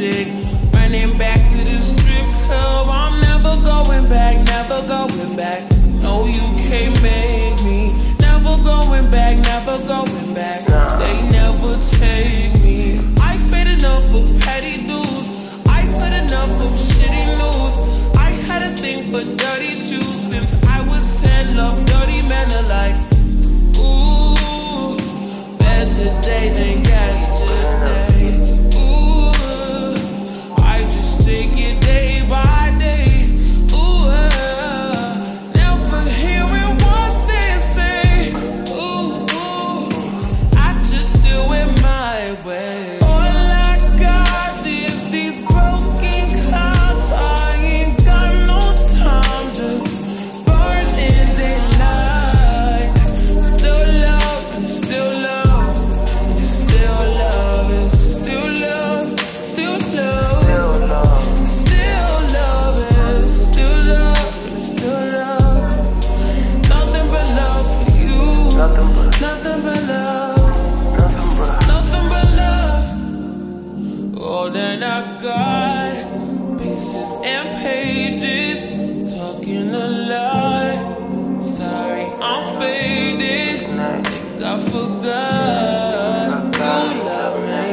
sick. Running back to the strip club, I'm never going back, never going back. God. Pieces and pages, talking a lot. Sorry, I'm faded. Think I forgot. You love me.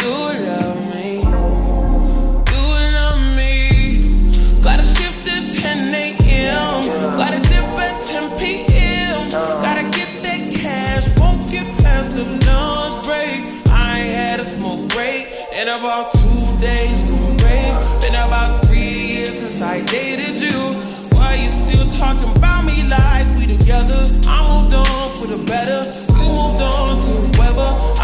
You love me. You love me. Gotta shift at 10 a.m. Gotta dip at 10 p.m. Gotta get that cash. Won't get past the loan. In about two days, new rain. Been about three years since I dated you. Why you still talking about me like we together? I moved on for the better. You moved on to whoever.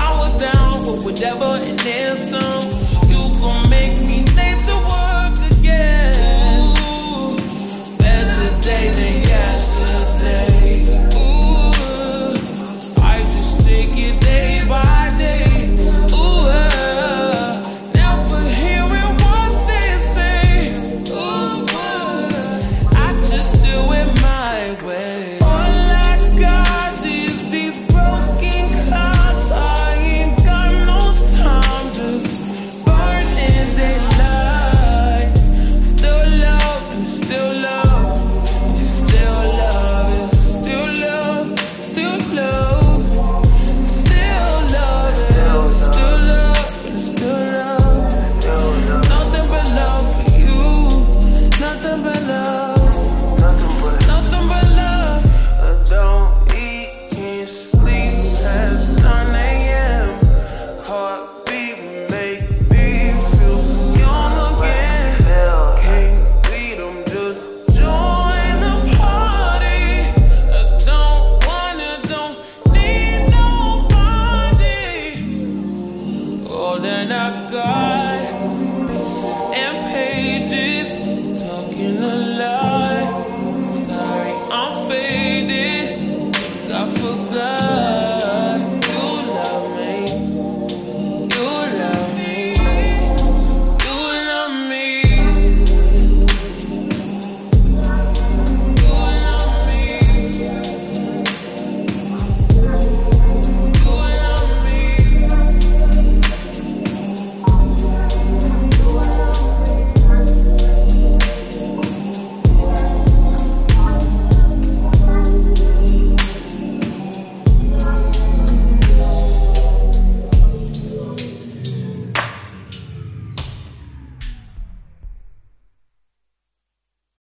than I've got. Pieces and pages talking a lot.